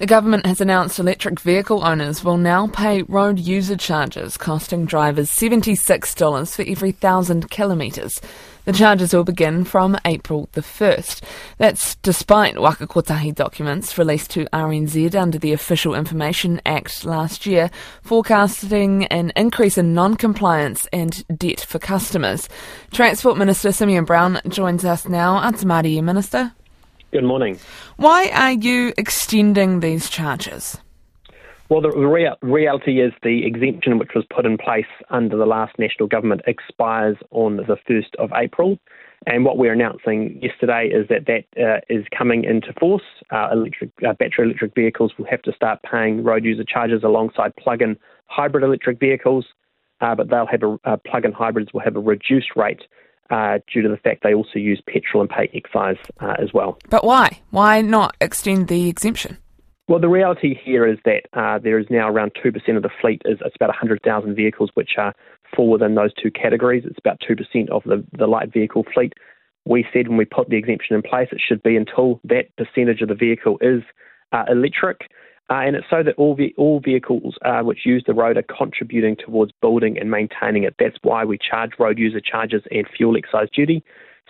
The government has announced electric vehicle owners will now pay road user charges, costing drivers $76 for every thousand kilometres. The charges will begin from April the 1st. That's despite Waka Kotahi documents released to RNZ under the Official Information Act last year, forecasting an increase in non compliance and debt for customers. Transport Minister Simeon Brown joins us now. Atamari, Minister. Good morning. Why are you extending these charges? Well, the rea- reality is the exemption which was put in place under the last national government expires on the 1st of April. And what we're announcing yesterday is that that uh, is coming into force. Uh, electric, uh, battery electric vehicles will have to start paying road user charges alongside plug-in hybrid electric vehicles, uh, but they'll have a uh, plug-in hybrids will have a reduced rate uh, due to the fact they also use petrol and pay excise uh, as well. But why? Why not extend the exemption? Well, the reality here is that uh, there is now around 2% of the fleet, is it's about 100,000 vehicles which are fall within those two categories. It's about 2% of the, the light vehicle fleet. We said when we put the exemption in place, it should be until that percentage of the vehicle is uh, electric. Uh, and it's so that all, ve- all vehicles uh, which use the road are contributing towards building and maintaining it. That's why we charge road user charges and fuel excise duty,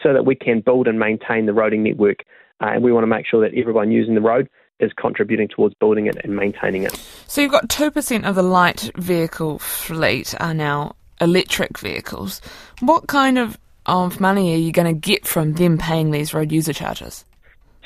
so that we can build and maintain the roading network. Uh, and we want to make sure that everyone using the road is contributing towards building it and maintaining it. So you've got 2% of the light vehicle fleet are now electric vehicles. What kind of, of money are you going to get from them paying these road user charges?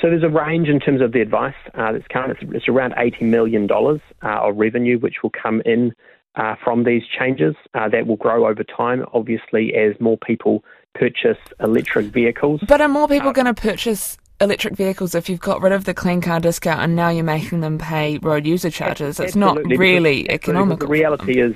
So there's a range in terms of the advice. Uh, it's, it's, it's, around $80 million uh, of revenue which will come in uh, from these changes. Uh, that will grow over time, obviously, as more people purchase electric vehicles. But are more people uh, going to purchase electric vehicles if you've got rid of the clean car discount and now you're making them pay road user charges? It's not really economical. The reality is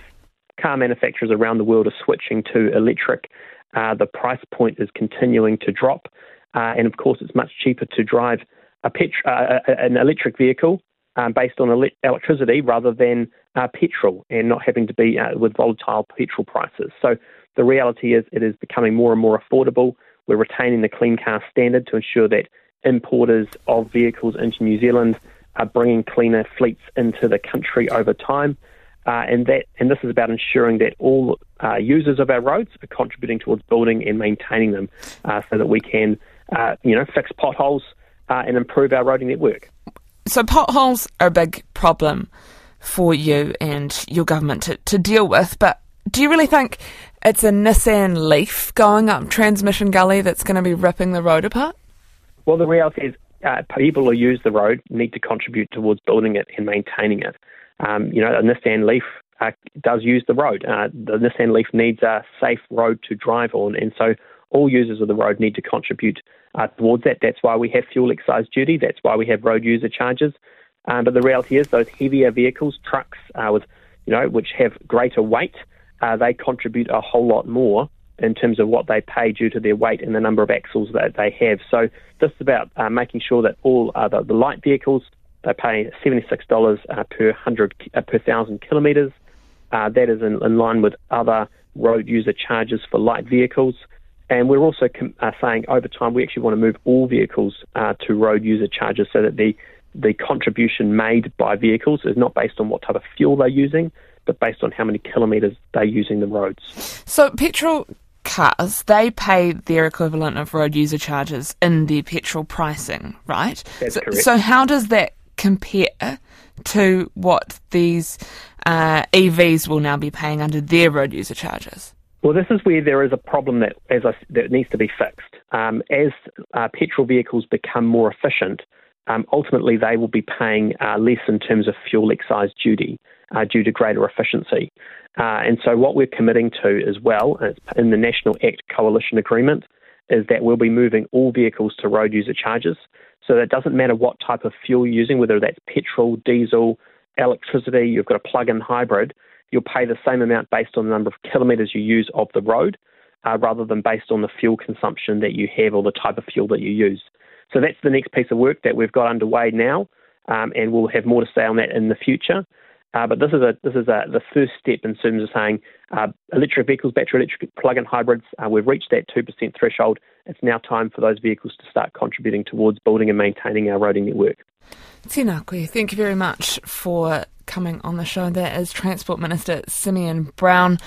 car manufacturers around the world are switching to electric. Uh, the price point is continuing to drop. Uh, and of course, it's much cheaper to drive a petro- uh, an electric vehicle um, based on ele- electricity rather than uh, petrol and not having to be uh, with volatile petrol prices. So the reality is it is becoming more and more affordable. We're retaining the clean car standard to ensure that importers of vehicles into New Zealand are bringing cleaner fleets into the country over time. Uh, and that and this is about ensuring that all uh, users of our roads are contributing towards building and maintaining them, uh, so that we can uh, you know, fix potholes uh, and improve our roading network. So potholes are a big problem for you and your government to, to deal with, but do you really think it's a Nissan Leaf going up Transmission Gully that's going to be ripping the road apart? Well, the reality is uh, people who use the road need to contribute towards building it and maintaining it. Um, you know, a Nissan Leaf uh, does use the road. Uh, the Nissan Leaf needs a safe road to drive on, and so all users of the road need to contribute uh, towards that. That's why we have fuel excise duty. That's why we have road user charges. Um, but the reality is, those heavier vehicles, trucks, uh, with you know, which have greater weight, uh, they contribute a whole lot more in terms of what they pay due to their weight and the number of axles that they have. So this is about uh, making sure that all uh, the, the, light vehicles they pay seventy-six dollars uh, per hundred per thousand kilometres. that is in, in line with other road user charges for light vehicles. And we're also uh, saying over time we actually want to move all vehicles uh, to road user charges so that the, the contribution made by vehicles is not based on what type of fuel they're using, but based on how many kilometres they're using the roads. So, petrol cars, they pay their equivalent of road user charges in their petrol pricing, right? That's so, correct. So, how does that compare to what these uh, EVs will now be paying under their road user charges? Well, this is where there is a problem that, as I, that needs to be fixed. Um, as uh, petrol vehicles become more efficient, um, ultimately they will be paying uh, less in terms of fuel excise duty uh, due to greater efficiency. Uh, and so, what we're committing to as well in the National Act Coalition Agreement is that we'll be moving all vehicles to road user charges. So that doesn't matter what type of fuel you're using, whether that's petrol, diesel, electricity, you've got a plug in hybrid you'll pay the same amount based on the number of kilometres you use of the road uh, rather than based on the fuel consumption that you have or the type of fuel that you use. So that's the next piece of work that we've got underway now, um, and we'll have more to say on that in the future. Uh, but this is a this is a, the first step in terms of saying uh, electric vehicles, battery electric plug-in hybrids. Uh, we've reached that two percent threshold. It's now time for those vehicles to start contributing towards building and maintaining our roading network. Tēnā koe, thank you very much for coming on the show. That is Transport Minister Simeon Brown.